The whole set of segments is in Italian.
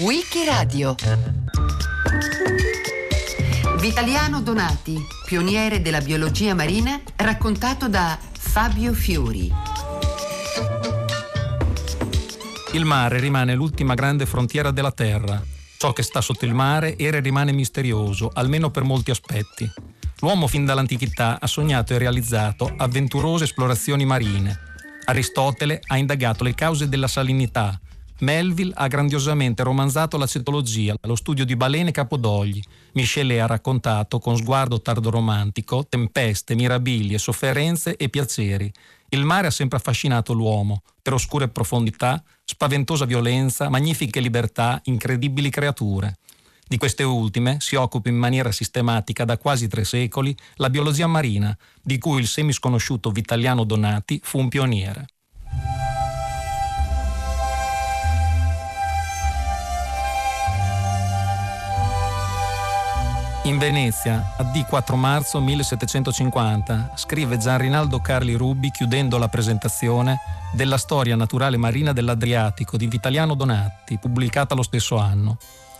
Wikiradio Vitaliano Donati, pioniere della biologia marina, raccontato da Fabio Fiori. Il mare rimane l'ultima grande frontiera della Terra. Ciò che sta sotto il mare era e rimane misterioso, almeno per molti aspetti. L'uomo fin dall'antichità ha sognato e realizzato avventurose esplorazioni marine. Aristotele ha indagato le cause della salinità. Melville ha grandiosamente romanzato la cetologia, lo studio di balene e capodogli. Michelet ha raccontato con sguardo tardoromantico tempeste, mirabilie, sofferenze e piaceri. Il mare ha sempre affascinato l'uomo, per oscure profondità, spaventosa violenza, magnifiche libertà, incredibili creature. Di queste ultime si occupa in maniera sistematica da quasi tre secoli la biologia marina, di cui il semisconosciuto Vitaliano Donati fu un pioniere. In Venezia, a D4 marzo 1750, scrive Gian Rinaldo Carli Rubi chiudendo la presentazione della storia naturale marina dell'Adriatico di Vitaliano Donati, pubblicata lo stesso anno.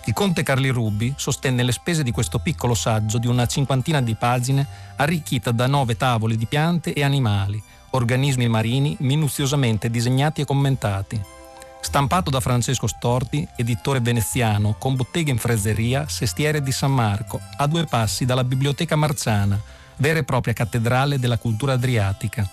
Il conte Carli Rubi sostenne le spese di questo piccolo saggio di una cinquantina di pagine arricchita da nove tavole di piante e animali, organismi marini minuziosamente disegnati e commentati. Stampato da Francesco Storti, editore veneziano, con bottega in freseria, Sestiere di San Marco, a due passi dalla Biblioteca Marciana, vera e propria cattedrale della cultura adriatica.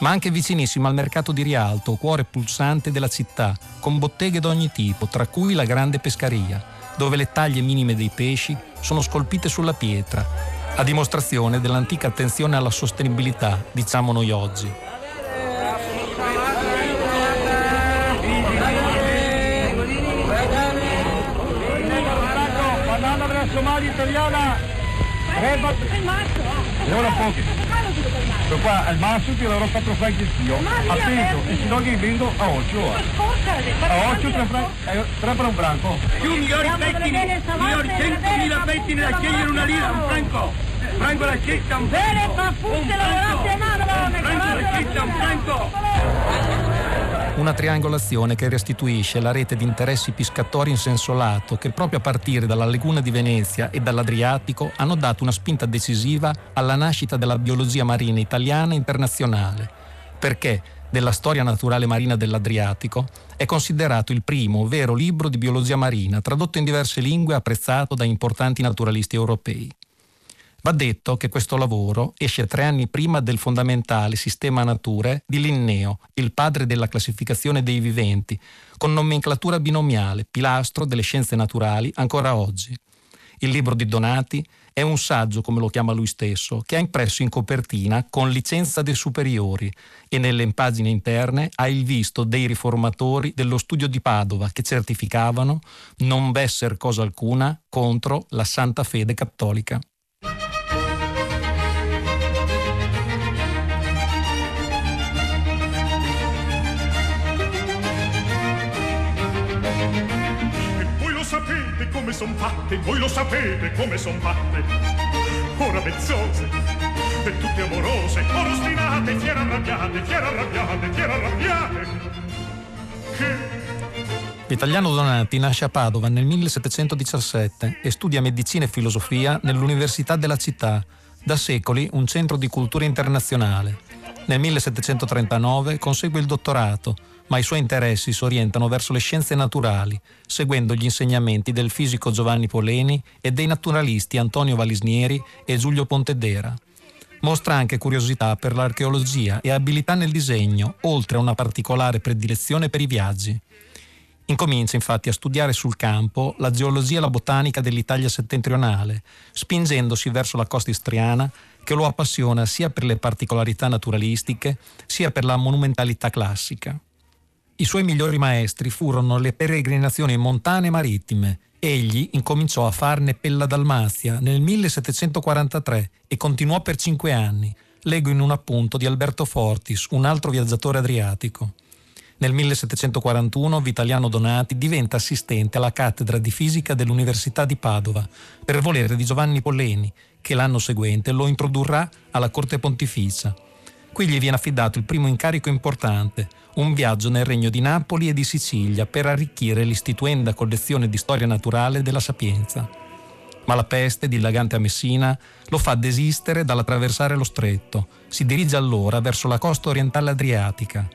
Ma anche vicinissimo al mercato di Rialto, cuore pulsante della città, con botteghe d'ogni tipo, tra cui la grande pescaria, dove le taglie minime dei pesci sono scolpite sulla pietra, a dimostrazione dell'antica attenzione alla sostenibilità, diciamo noi oggi. Somalia italiana Reba e ora pochi questo qua il massimo che l'avrò fatto franchi io attento e se no che vendo a 8 a 8 3 per un franco più migliori pettini migliori 100.000 pettini da scegliere una lira. Un franco franco l'accetta un franco lavorate a mano, franco l'accetta un franco una triangolazione che restituisce la rete di interessi piscatori in senso lato che proprio a partire dalla laguna di Venezia e dall'Adriatico hanno dato una spinta decisiva alla nascita della biologia marina italiana e internazionale. Perché della storia naturale marina dell'Adriatico è considerato il primo vero libro di biologia marina tradotto in diverse lingue e apprezzato da importanti naturalisti europei. Va detto che questo lavoro esce tre anni prima del fondamentale sistema nature di Linneo, il padre della classificazione dei viventi, con nomenclatura binomiale, pilastro delle scienze naturali ancora oggi. Il libro di Donati è un saggio, come lo chiama lui stesso, che ha impresso in copertina con licenza dei superiori e nelle pagine interne ha il visto dei riformatori dello studio di Padova che certificavano non vesser cosa alcuna contro la santa fede cattolica. Fatte, voi lo sapete come son fatte. Ora vezzose, e tutte amorose, ora ostinate, fiere arrabbiate, fiere arrabbiate, fiere arrabbiate. Che L'italiano Donati nasce a Padova nel 1717 e studia medicina e filosofia nell'Università della città, da secoli un centro di cultura internazionale. Nel 1739 consegue il dottorato, ma i suoi interessi si orientano verso le scienze naturali, seguendo gli insegnamenti del fisico Giovanni Poleni e dei naturalisti Antonio Valisnieri e Giulio Pontedera. Mostra anche curiosità per l'archeologia e abilità nel disegno, oltre a una particolare predilezione per i viaggi. Incomincia infatti a studiare sul campo la geologia e la botanica dell'Italia settentrionale, spingendosi verso la costa istriana che lo appassiona sia per le particolarità naturalistiche sia per la monumentalità classica. I suoi migliori maestri furono le peregrinazioni montane e marittime. Egli incominciò a farne per la Dalmazia nel 1743 e continuò per cinque anni. Leggo in un appunto di Alberto Fortis, un altro viaggiatore adriatico. Nel 1741 Vitaliano Donati diventa assistente alla cattedra di fisica dell'Università di Padova per volere di Giovanni Polleni, che l'anno seguente lo introdurrà alla corte pontificia. Qui gli viene affidato il primo incarico importante, un viaggio nel regno di Napoli e di Sicilia per arricchire l'istituenda collezione di storia naturale della Sapienza. Ma la peste, dilagante a Messina, lo fa desistere dall'attraversare lo stretto. Si dirige allora verso la costa orientale adriatica.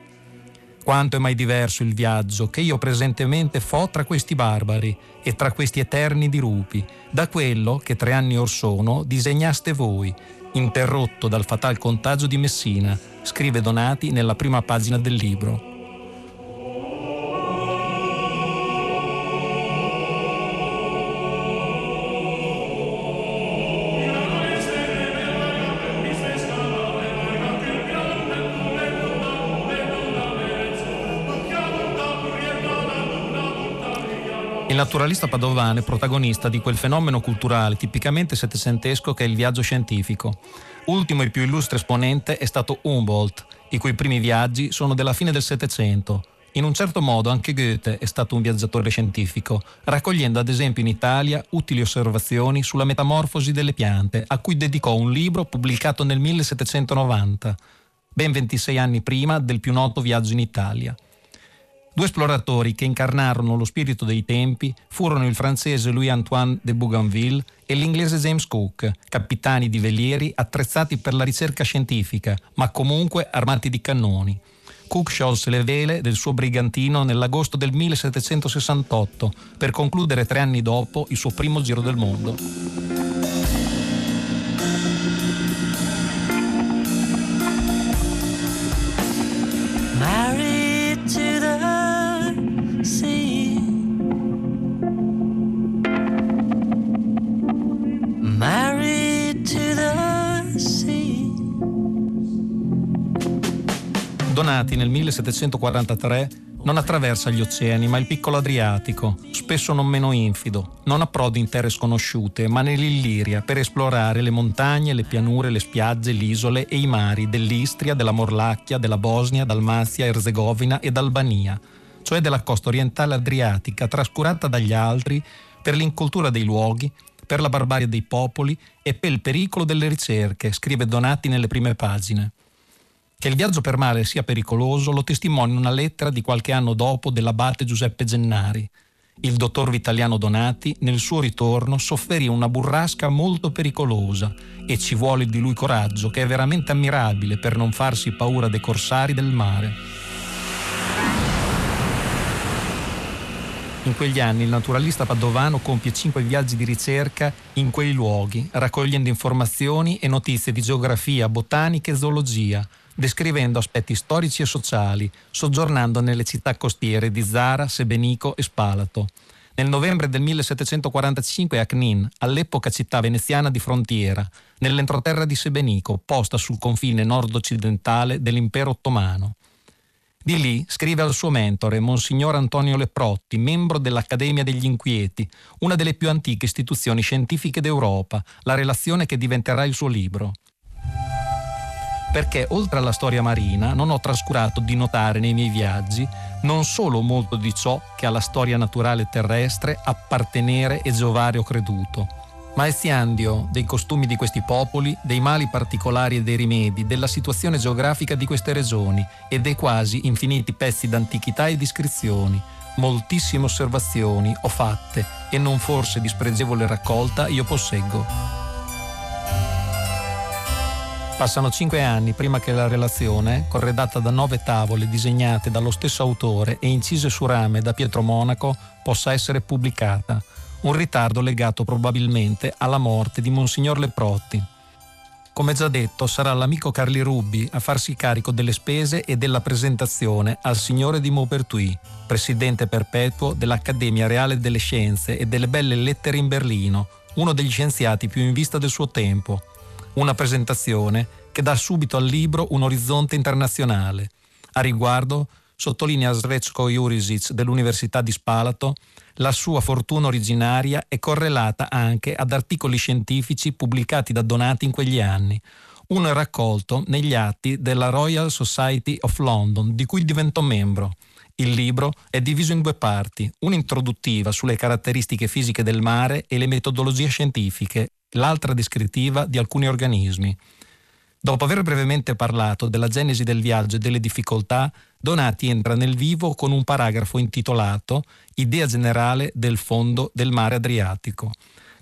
Quanto è mai diverso il viaggio che io presentemente fo tra questi barbari e tra questi eterni dirupi, da quello che tre anni or sono disegnaste voi, interrotto dal fatal contagio di Messina, scrive Donati nella prima pagina del libro. Il naturalista padovano è protagonista di quel fenomeno culturale tipicamente settecentesco che è il viaggio scientifico. Ultimo e più illustre esponente è stato Humboldt, i cui primi viaggi sono della fine del Settecento. In un certo modo anche Goethe è stato un viaggiatore scientifico, raccogliendo ad esempio in Italia utili osservazioni sulla metamorfosi delle piante, a cui dedicò un libro pubblicato nel 1790, ben 26 anni prima del più noto viaggio in Italia. Due esploratori che incarnarono lo spirito dei tempi furono il francese Louis-Antoine de Bougainville e l'inglese James Cook, capitani di velieri attrezzati per la ricerca scientifica, ma comunque armati di cannoni. Cook sciolse le vele del suo brigantino nell'agosto del 1768 per concludere tre anni dopo il suo primo giro del mondo. Donati nel 1743 non attraversa gli oceani, ma il piccolo Adriatico, spesso non meno infido, non approda in terre sconosciute, ma nell'Illiria per esplorare le montagne, le pianure, le spiagge, le isole e i mari dell'Istria, della Morlacchia, della Bosnia, Dalmazia, Erzegovina ed Albania, cioè della costa orientale adriatica, trascurata dagli altri per l'incultura dei luoghi, per la barbarie dei popoli e per il pericolo delle ricerche, scrive Donati nelle prime pagine. Che il viaggio per mare sia pericoloso lo testimonia una lettera di qualche anno dopo dell'abate Giuseppe Gennari. Il dottor Vitaliano Donati, nel suo ritorno, sofferì una burrasca molto pericolosa e ci vuole di lui coraggio, che è veramente ammirabile per non farsi paura dei corsari del mare. In quegli anni il naturalista padovano compie cinque viaggi di ricerca in quei luoghi, raccogliendo informazioni e notizie di geografia, botanica e zoologia, descrivendo aspetti storici e sociali, soggiornando nelle città costiere di Zara, Sebenico e Spalato. Nel novembre del 1745 a Knin, all'epoca città veneziana di frontiera, nell'entroterra di Sebenico, posta sul confine nord-occidentale dell'impero ottomano. Di lì scrive al suo mentore, Monsignor Antonio Leprotti, membro dell'Accademia degli Inquieti, una delle più antiche istituzioni scientifiche d'Europa, la relazione che diventerà il suo libro perché oltre alla storia marina non ho trascurato di notare nei miei viaggi non solo molto di ciò che alla storia naturale terrestre appartenere e giovare ho creduto, ma eziandio dei costumi di questi popoli, dei mali particolari e dei rimedi, della situazione geografica di queste regioni e dei quasi infiniti pezzi d'antichità e iscrizioni. Moltissime osservazioni ho fatte e non forse dispregevole raccolta io posseggo. Passano cinque anni prima che la relazione, corredata da nove tavole disegnate dallo stesso autore e incise su rame da Pietro Monaco, possa essere pubblicata. Un ritardo legato probabilmente alla morte di Monsignor Leprotti. Come già detto, sarà l'amico Carli Rubbi a farsi carico delle spese e della presentazione al signore di Maupertuis, presidente perpetuo dell'Accademia Reale delle Scienze e delle Belle Lettere in Berlino, uno degli scienziati più in vista del suo tempo una presentazione che dà subito al libro un orizzonte internazionale. A riguardo sottolinea Srecko Jurisic dell'Università di Spalato la sua fortuna originaria è correlata anche ad articoli scientifici pubblicati da Donati in quegli anni. Uno è raccolto negli atti della Royal Society of London, di cui diventò membro. Il libro è diviso in due parti, un'introduttiva sulle caratteristiche fisiche del mare e le metodologie scientifiche l'altra descrittiva di alcuni organismi. Dopo aver brevemente parlato della genesi del viaggio e delle difficoltà, Donati entra nel vivo con un paragrafo intitolato Idea generale del fondo del mare Adriatico.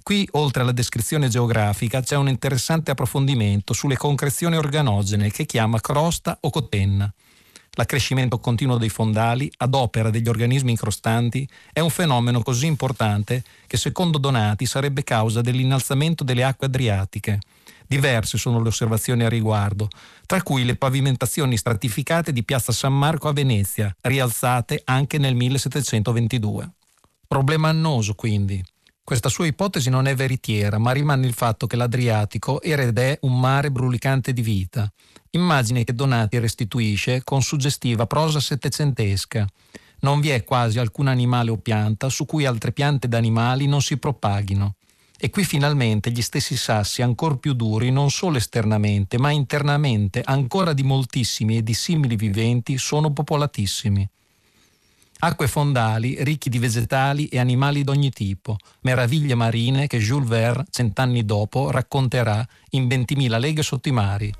Qui, oltre alla descrizione geografica, c'è un interessante approfondimento sulle concrezioni organogene che chiama crosta o cotenna. L'accrescimento continuo dei fondali, ad opera degli organismi incrostanti, è un fenomeno così importante che secondo Donati sarebbe causa dell'innalzamento delle acque adriatiche. Diverse sono le osservazioni a riguardo, tra cui le pavimentazioni stratificate di Piazza San Marco a Venezia, rialzate anche nel 1722. Problema annoso, quindi. Questa sua ipotesi non è veritiera, ma rimane il fatto che l'Adriatico era ed è un mare brulicante di vita. Immagine che Donati restituisce con suggestiva prosa settecentesca. Non vi è quasi alcun animale o pianta su cui altre piante ed animali non si propaghino. E qui finalmente gli stessi sassi, ancor più duri, non solo esternamente, ma internamente, ancora di moltissimi e di simili viventi, sono popolatissimi. Acque fondali ricchi di vegetali e animali d'ogni tipo, meraviglie marine che Jules Verne, cent'anni dopo, racconterà in 20.000 leghe sotto i mari.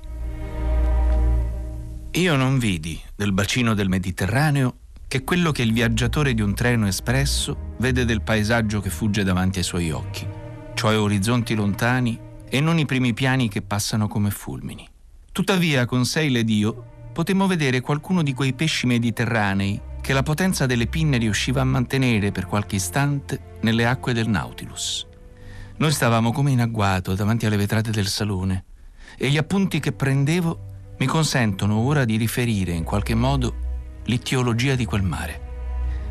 Io non vidi del bacino del Mediterraneo che quello che il viaggiatore di un treno espresso vede del paesaggio che fugge davanti ai suoi occhi, cioè orizzonti lontani e non i primi piani che passano come fulmini. Tuttavia, con sei l'Edio, potemmo vedere qualcuno di quei pesci mediterranei che la potenza delle pinne riusciva a mantenere per qualche istante nelle acque del Nautilus. Noi stavamo come in agguato davanti alle vetrate del salone e gli appunti che prendevo mi consentono ora di riferire in qualche modo l'itiologia di quel mare.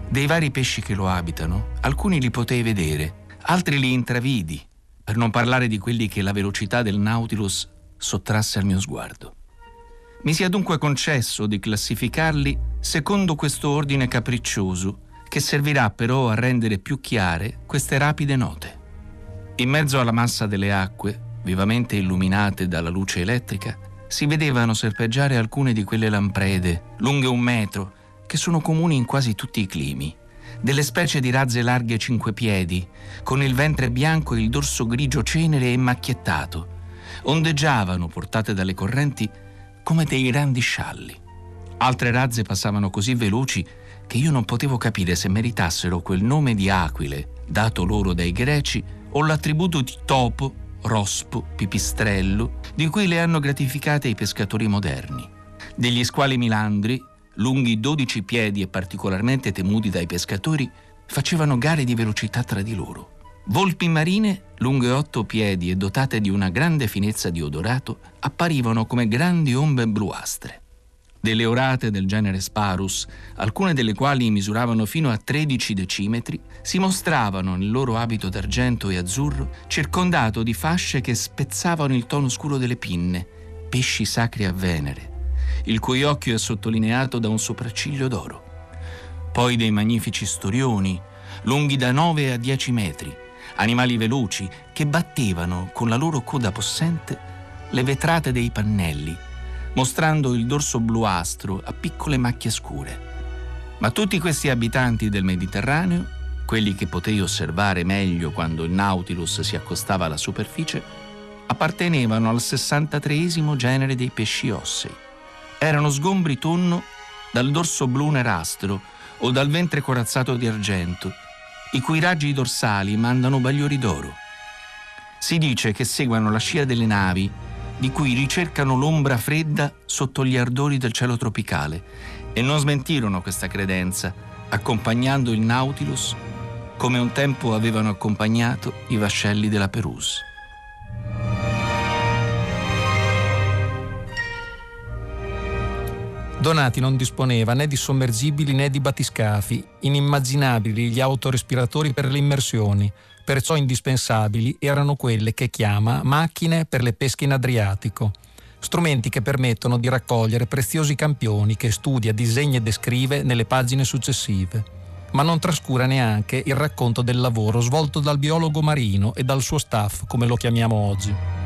Dei vari pesci che lo abitano, alcuni li potei vedere, altri li intravidi, per non parlare di quelli che la velocità del Nautilus sottrasse al mio sguardo. Mi sia dunque concesso di classificarli secondo questo ordine capriccioso che servirà però a rendere più chiare queste rapide note. In mezzo alla massa delle acque, vivamente illuminate dalla luce elettrica, si vedevano serpeggiare alcune di quelle lamprede, lunghe un metro, che sono comuni in quasi tutti i climi, delle specie di razze larghe cinque piedi, con il ventre bianco e il dorso grigio cenere e macchiettato. Ondeggiavano, portate dalle correnti, come dei grandi scialli. Altre razze passavano così veloci che io non potevo capire se meritassero quel nome di aquile dato loro dai greci o l'attributo di topo, rospo, pipistrello di cui le hanno gratificate i pescatori moderni. Degli squali milandri, lunghi 12 piedi e particolarmente temuti dai pescatori, facevano gare di velocità tra di loro. Volpi marine, lunghe otto piedi e dotate di una grande finezza di odorato, apparivano come grandi ombre bluastre. Delle orate del genere Sparus, alcune delle quali misuravano fino a 13 decimetri, si mostravano nel loro abito d'argento e azzurro, circondato di fasce che spezzavano il tono scuro delle pinne, pesci sacri a Venere, il cui occhio è sottolineato da un sopracciglio d'oro. Poi dei magnifici storioni, lunghi da 9 a 10 metri, animali veloci che battevano con la loro coda possente le vetrate dei pannelli, mostrando il dorso bluastro a piccole macchie scure. Ma tutti questi abitanti del Mediterraneo, quelli che potei osservare meglio quando il Nautilus si accostava alla superficie, appartenevano al 63 genere dei pesci ossei. Erano sgombri tonno dal dorso blu nerastro o dal ventre corazzato di argento, i cui raggi dorsali mandano bagliori d'oro. Si dice che seguano la scia delle navi, di cui ricercano l'ombra fredda sotto gli ardori del cielo tropicale, e non smentirono questa credenza, accompagnando il Nautilus come un tempo avevano accompagnato i vascelli della Perus. Donati non disponeva né di sommergibili né di battiscafi, inimmaginabili gli autorespiratori per le immersioni, perciò indispensabili erano quelle che chiama macchine per le pesche in Adriatico, strumenti che permettono di raccogliere preziosi campioni che studia, disegna e descrive nelle pagine successive, ma non trascura neanche il racconto del lavoro svolto dal biologo marino e dal suo staff, come lo chiamiamo oggi.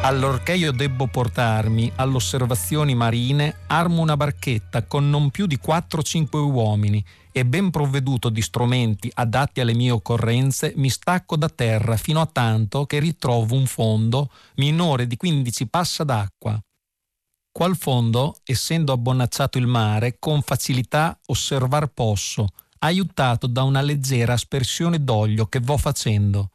Allorché io debbo portarmi alle osservazioni marine, armo una barchetta con non più di 4-5 uomini e ben provveduto di strumenti adatti alle mie occorrenze, mi stacco da terra fino a tanto che ritrovo un fondo minore di 15 passa d'acqua. Qual fondo, essendo abbonacciato il mare, con facilità osservar posso, aiutato da una leggera aspersione d'olio che vo facendo.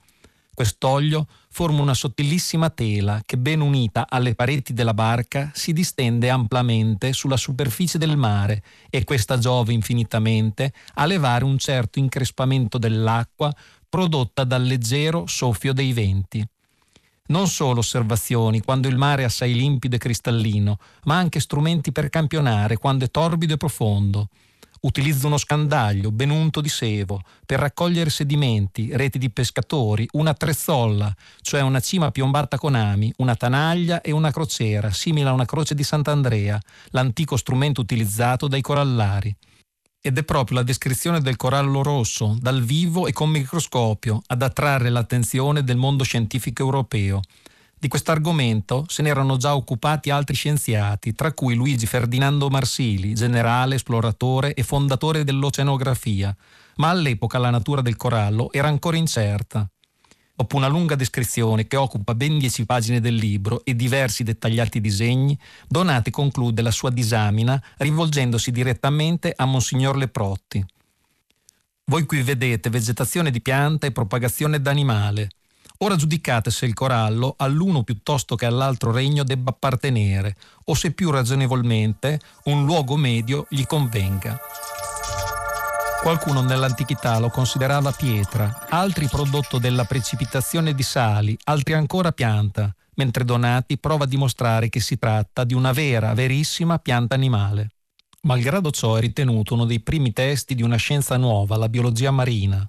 Quest'olio forma una sottilissima tela che, ben unita alle pareti della barca, si distende amplamente sulla superficie del mare e questa giove infinitamente a levare un certo increspamento dell'acqua prodotta dal leggero soffio dei venti. Non solo osservazioni quando il mare è assai limpido e cristallino, ma anche strumenti per campionare quando è torbido e profondo utilizza uno scandaglio ben unto di sevo per raccogliere sedimenti, reti di pescatori, una trezzolla, cioè una cima piombata con ami, una tanaglia e una crociera, simile a una croce di Sant'Andrea, l'antico strumento utilizzato dai corallari. Ed è proprio la descrizione del corallo rosso, dal vivo e con microscopio, ad attrarre l'attenzione del mondo scientifico europeo di quest'argomento se ne erano già occupati altri scienziati, tra cui Luigi Ferdinando Marsili, generale, esploratore e fondatore dell'oceanografia, ma all'epoca la natura del corallo era ancora incerta. Dopo una lunga descrizione che occupa ben dieci pagine del libro e diversi dettagliati disegni, Donati conclude la sua disamina rivolgendosi direttamente a Monsignor Leprotti. Voi qui vedete vegetazione di pianta e propagazione d'animale. Ora giudicate se il corallo all'uno piuttosto che all'altro regno debba appartenere, o se più ragionevolmente un luogo medio gli convenga. Qualcuno nell'antichità lo considerava pietra, altri prodotto della precipitazione di sali, altri ancora pianta, mentre Donati prova a dimostrare che si tratta di una vera, verissima pianta animale. Malgrado ciò è ritenuto uno dei primi testi di una scienza nuova, la biologia marina,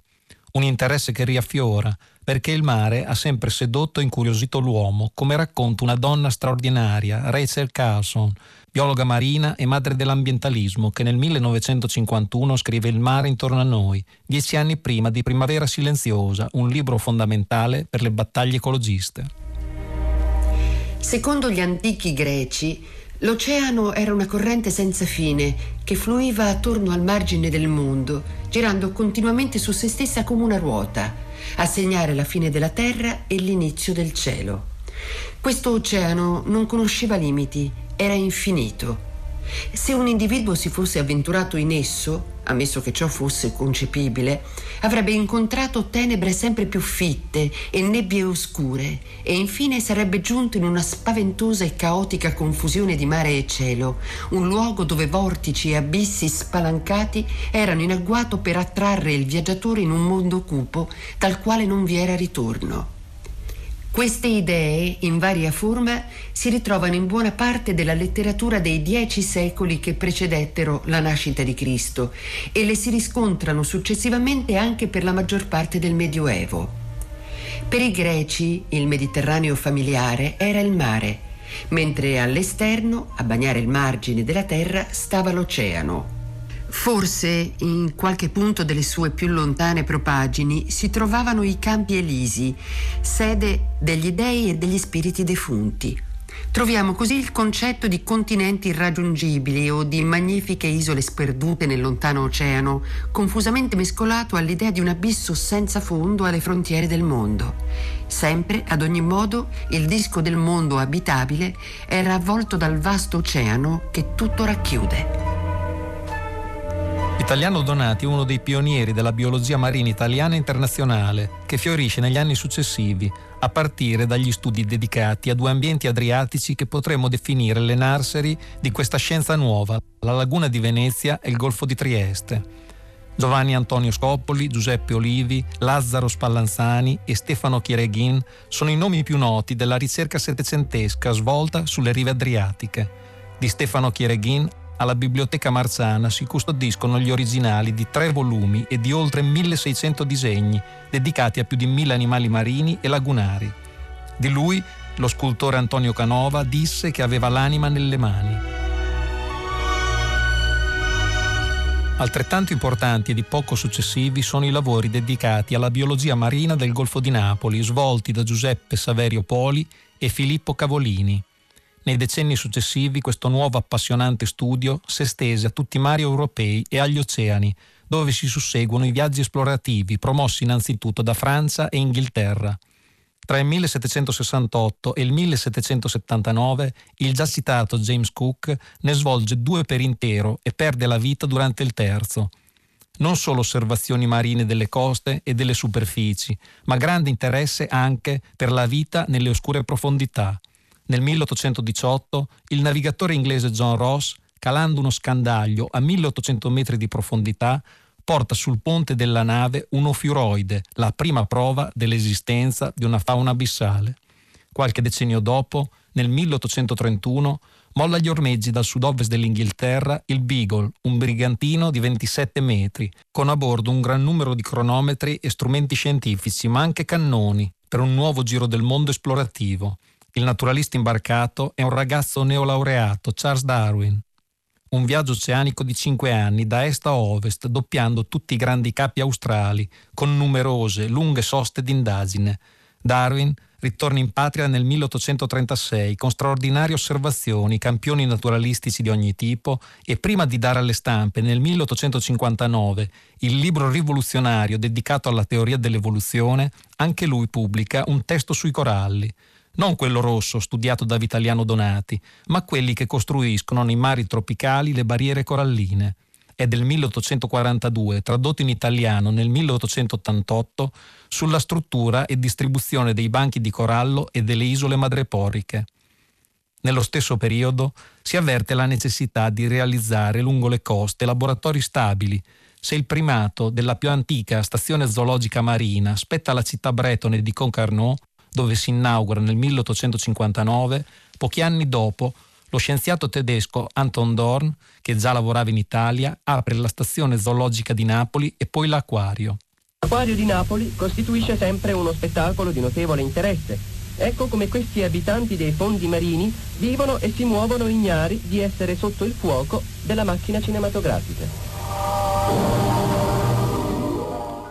un interesse che riaffiora, perché il mare ha sempre sedotto e incuriosito l'uomo, come racconta una donna straordinaria, Rachel Carlson, biologa marina e madre dell'ambientalismo, che nel 1951 scrive Il mare intorno a noi, dieci anni prima di Primavera Silenziosa, un libro fondamentale per le battaglie ecologiste. Secondo gli antichi greci, l'oceano era una corrente senza fine che fluiva attorno al margine del mondo, girando continuamente su se stessa come una ruota a segnare la fine della terra e l'inizio del cielo. Questo oceano non conosceva limiti, era infinito. Se un individuo si fosse avventurato in esso, ammesso che ciò fosse concepibile, avrebbe incontrato tenebre sempre più fitte e nebbie oscure e infine sarebbe giunto in una spaventosa e caotica confusione di mare e cielo, un luogo dove vortici e abissi spalancati erano in agguato per attrarre il viaggiatore in un mondo cupo dal quale non vi era ritorno. Queste idee, in varia forma, si ritrovano in buona parte della letteratura dei dieci secoli che precedettero la nascita di Cristo e le si riscontrano successivamente anche per la maggior parte del Medioevo. Per i greci il Mediterraneo familiare era il mare, mentre all'esterno, a bagnare il margine della terra, stava l'oceano. Forse in qualche punto delle sue più lontane propagini si trovavano i Campi Elisi, sede degli dei e degli spiriti defunti. Troviamo così il concetto di continenti irraggiungibili o di magnifiche isole sperdute nel lontano oceano, confusamente mescolato all'idea di un abisso senza fondo alle frontiere del mondo. Sempre, ad ogni modo, il disco del mondo abitabile era avvolto dal vasto oceano che tutto racchiude. Italiano Donati è uno dei pionieri della biologia marina italiana e internazionale, che fiorisce negli anni successivi, a partire dagli studi dedicati a due ambienti adriatici che potremmo definire le nursery di questa scienza nuova, la laguna di Venezia e il golfo di Trieste. Giovanni Antonio Scopoli, Giuseppe Olivi, Lazzaro Spallanzani e Stefano Chiereghin sono i nomi più noti della ricerca settecentesca svolta sulle rive adriatiche. Di Stefano Chiereghin alla Biblioteca Marzana si custodiscono gli originali di tre volumi e di oltre 1600 disegni dedicati a più di mille animali marini e lagunari. Di lui lo scultore Antonio Canova disse che aveva l'anima nelle mani. Altrettanto importanti e di poco successivi sono i lavori dedicati alla biologia marina del Golfo di Napoli, svolti da Giuseppe Saverio Poli e Filippo Cavolini. Nei decenni successivi questo nuovo appassionante studio si estese a tutti i mari europei e agli oceani, dove si susseguono i viaggi esplorativi promossi innanzitutto da Francia e Inghilterra. Tra il 1768 e il 1779 il già citato James Cook ne svolge due per intero e perde la vita durante il terzo. Non solo osservazioni marine delle coste e delle superfici, ma grande interesse anche per la vita nelle oscure profondità. Nel 1818 il navigatore inglese John Ross, calando uno scandaglio a 1800 metri di profondità, porta sul ponte della nave un ofiuroide, la prima prova dell'esistenza di una fauna abissale. Qualche decennio dopo, nel 1831, molla gli ormeggi dal sud-ovest dell'Inghilterra il Beagle, un brigantino di 27 metri, con a bordo un gran numero di cronometri e strumenti scientifici, ma anche cannoni, per un nuovo giro del mondo esplorativo. Il naturalista imbarcato è un ragazzo neolaureato, Charles Darwin. Un viaggio oceanico di cinque anni, da est a ovest, doppiando tutti i grandi capi australi, con numerose, lunghe soste d'indagine. Darwin ritorna in patria nel 1836 con straordinarie osservazioni, campioni naturalistici di ogni tipo e prima di dare alle stampe nel 1859 il libro rivoluzionario dedicato alla teoria dell'evoluzione, anche lui pubblica un testo sui coralli non quello rosso studiato da Vitaliano Donati, ma quelli che costruiscono nei mari tropicali le barriere coralline. È del 1842, tradotto in italiano nel 1888, sulla struttura e distribuzione dei banchi di corallo e delle isole madreporiche. Nello stesso periodo si avverte la necessità di realizzare lungo le coste laboratori stabili, se il primato della più antica stazione zoologica marina spetta alla città bretone di Concarneau, dove si inaugura nel 1859, pochi anni dopo lo scienziato tedesco Anton Dorn, che già lavorava in Italia, apre la stazione zoologica di Napoli e poi l'acquario. L'acquario di Napoli costituisce sempre uno spettacolo di notevole interesse. Ecco come questi abitanti dei fondi marini vivono e si muovono ignari di essere sotto il fuoco della macchina cinematografica.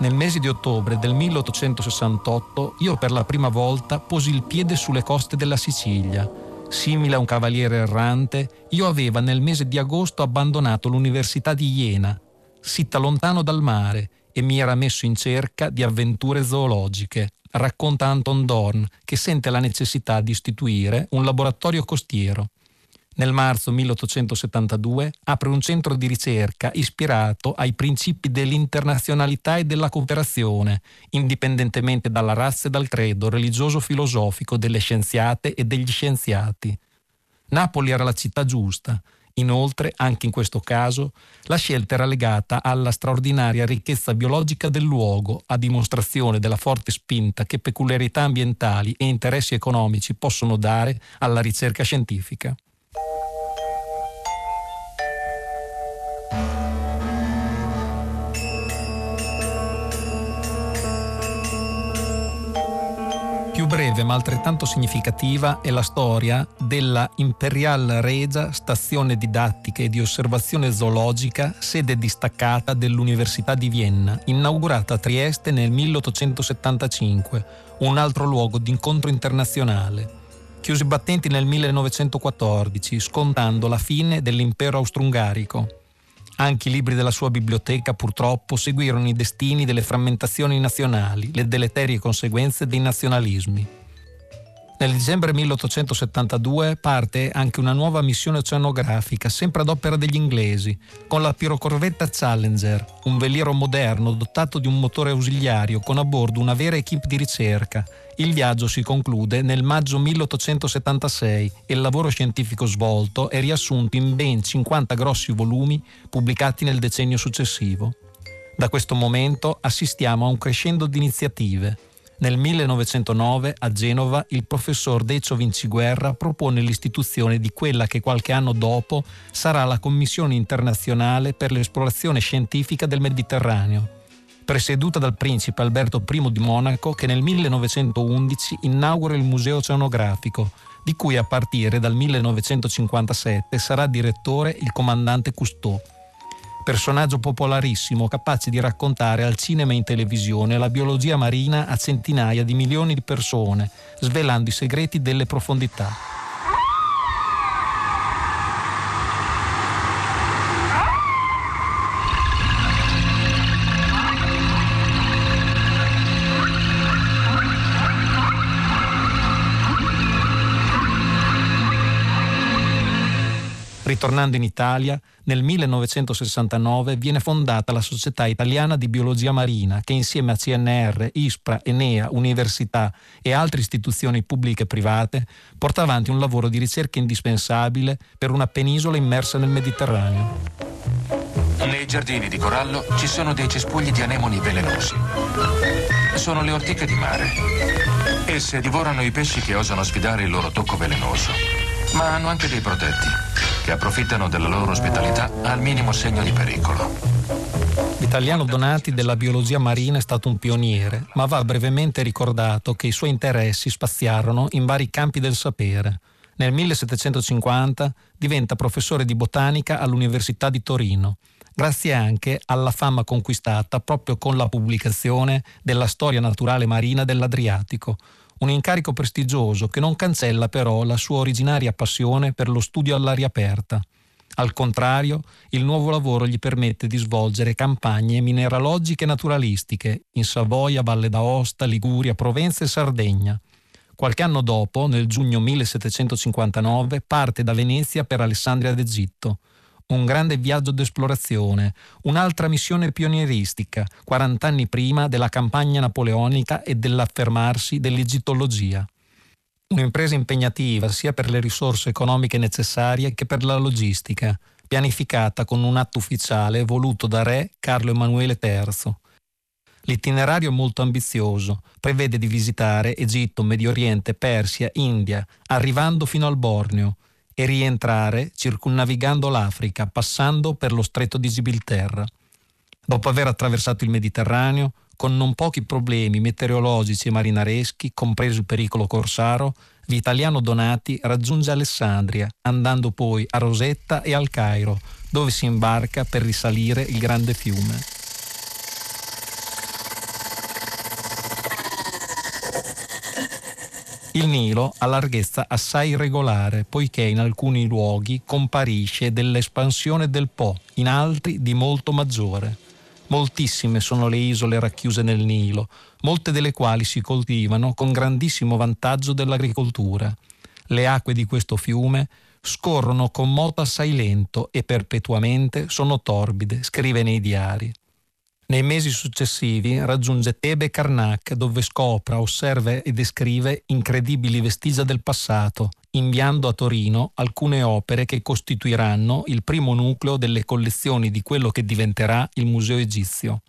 Nel mese di ottobre del 1868 io per la prima volta posi il piede sulle coste della Sicilia. Simile a un cavaliere errante, io aveva nel mese di agosto abbandonato l'Università di Iena, sitta lontano dal mare, e mi era messo in cerca di avventure zoologiche, racconta Anton Dorn, che sente la necessità di istituire un laboratorio costiero. Nel marzo 1872 apre un centro di ricerca ispirato ai principi dell'internazionalità e della cooperazione, indipendentemente dalla razza e dal credo religioso-filosofico delle scienziate e degli scienziati. Napoli era la città giusta. Inoltre, anche in questo caso, la scelta era legata alla straordinaria ricchezza biologica del luogo, a dimostrazione della forte spinta che peculiarità ambientali e interessi economici possono dare alla ricerca scientifica. Breve ma altrettanto significativa è la storia della Imperial Regia Stazione Didattica e di Osservazione Zoologica, sede distaccata dell'Università di Vienna, inaugurata a Trieste nel 1875, un altro luogo d'incontro internazionale. Chiuse i battenti nel 1914, scontando la fine dell'impero austro-ungarico. Anche i libri della sua biblioteca purtroppo seguirono i destini delle frammentazioni nazionali, le deleterie conseguenze dei nazionalismi. Nel dicembre 1872 parte anche una nuova missione oceanografica, sempre ad opera degli inglesi, con la pirocorvetta Challenger, un veliero moderno dotato di un motore ausiliario con a bordo una vera equipe di ricerca. Il viaggio si conclude nel maggio 1876 e il lavoro scientifico svolto è riassunto in ben 50 grossi volumi pubblicati nel decennio successivo. Da questo momento assistiamo a un crescendo di iniziative nel 1909 a Genova il professor Decio Vinciguerra propone l'istituzione di quella che qualche anno dopo sarà la Commissione internazionale per l'esplorazione scientifica del Mediterraneo, presieduta dal principe Alberto I di Monaco che nel 1911 inaugura il Museo Oceanografico, di cui a partire dal 1957 sarà direttore il comandante Cousteau. Personaggio popolarissimo capace di raccontare al cinema e in televisione la biologia marina a centinaia di milioni di persone, svelando i segreti delle profondità. Ritornando in Italia, nel 1969 viene fondata la Società Italiana di Biologia Marina che insieme a CNR, ISPRA, Enea, università e altre istituzioni pubbliche e private porta avanti un lavoro di ricerca indispensabile per una penisola immersa nel Mediterraneo. Nei giardini di corallo ci sono dei cespugli di anemoni velenosi. Sono le ortiche di mare. Esse divorano i pesci che osano sfidare il loro tocco velenoso, ma hanno anche dei protetti che approfittano della loro ospitalità al minimo segno di pericolo. L'italiano Donati della biologia marina è stato un pioniere, ma va brevemente ricordato che i suoi interessi spaziarono in vari campi del sapere. Nel 1750 diventa professore di botanica all'Università di Torino, grazie anche alla fama conquistata proprio con la pubblicazione della storia naturale marina dell'Adriatico, un incarico prestigioso che non cancella però la sua originaria passione per lo studio all'aria aperta. Al contrario, il nuovo lavoro gli permette di svolgere campagne mineralogiche e naturalistiche in Savoia, Valle d'Aosta, Liguria, Provenza e Sardegna. Qualche anno dopo, nel giugno 1759, parte da Venezia per Alessandria d'Egitto un grande viaggio d'esplorazione, un'altra missione pionieristica, 40 anni prima della campagna napoleonica e dell'affermarsi dell'egittologia. Un'impresa impegnativa sia per le risorse economiche necessarie che per la logistica, pianificata con un atto ufficiale voluto da re Carlo Emanuele III. L'itinerario è molto ambizioso, prevede di visitare Egitto, Medio Oriente, Persia, India, arrivando fino al Borneo, e rientrare circunnavigando l'Africa, passando per lo stretto di Gibilterra. Dopo aver attraversato il Mediterraneo, con non pochi problemi meteorologici e marinareschi, compreso il pericolo corsaro, Vitaliano Donati raggiunge Alessandria, andando poi a Rosetta e al Cairo, dove si imbarca per risalire il grande fiume. Il Nilo ha larghezza assai irregolare, poiché in alcuni luoghi comparisce dell'espansione del Po, in altri di molto maggiore. Moltissime sono le isole racchiuse nel Nilo, molte delle quali si coltivano con grandissimo vantaggio dell'agricoltura. Le acque di questo fiume scorrono con moto assai lento e perpetuamente sono torbide, scrive nei diari. Nei mesi successivi raggiunge Tebe Karnak, dove scopre, osserva e descrive incredibili vestigia del passato, inviando a Torino alcune opere che costituiranno il primo nucleo delle collezioni di quello che diventerà il Museo Egizio.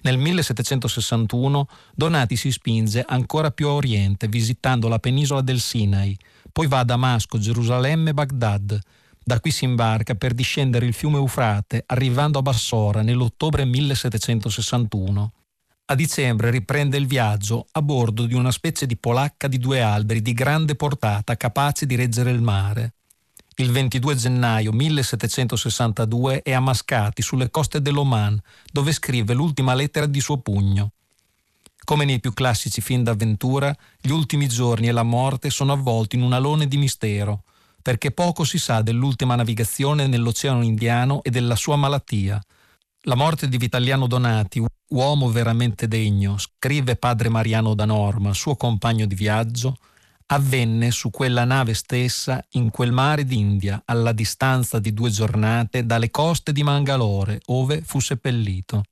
Nel 1761 Donati si spinge ancora più a oriente, visitando la penisola del Sinai, poi va a Damasco, Gerusalemme e Baghdad, da qui si imbarca per discendere il fiume Eufrate, arrivando a Bassora nell'ottobre 1761. A dicembre riprende il viaggio a bordo di una specie di polacca di due alberi di grande portata capace di reggere il mare. Il 22 gennaio 1762 è a Mascati, sulle coste dell'Oman, dove scrive l'ultima lettera di suo pugno. Come nei più classici film d'avventura, gli ultimi giorni e la morte sono avvolti in un alone di mistero, perché poco si sa dell'ultima navigazione nell'Oceano Indiano e della sua malattia. La morte di Vitaliano Donati, uomo veramente degno, scrive padre Mariano da Norma, suo compagno di viaggio, avvenne su quella nave stessa in quel mare d'India, alla distanza di due giornate dalle coste di Mangalore, ove fu seppellito.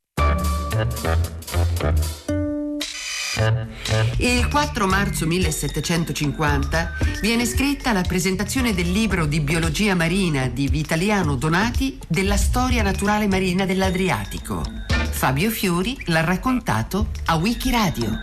Il 4 marzo 1750 viene scritta la presentazione del libro di biologia marina di Vitaliano Donati della storia naturale marina dell'Adriatico. Fabio Fiori l'ha raccontato a Wikiradio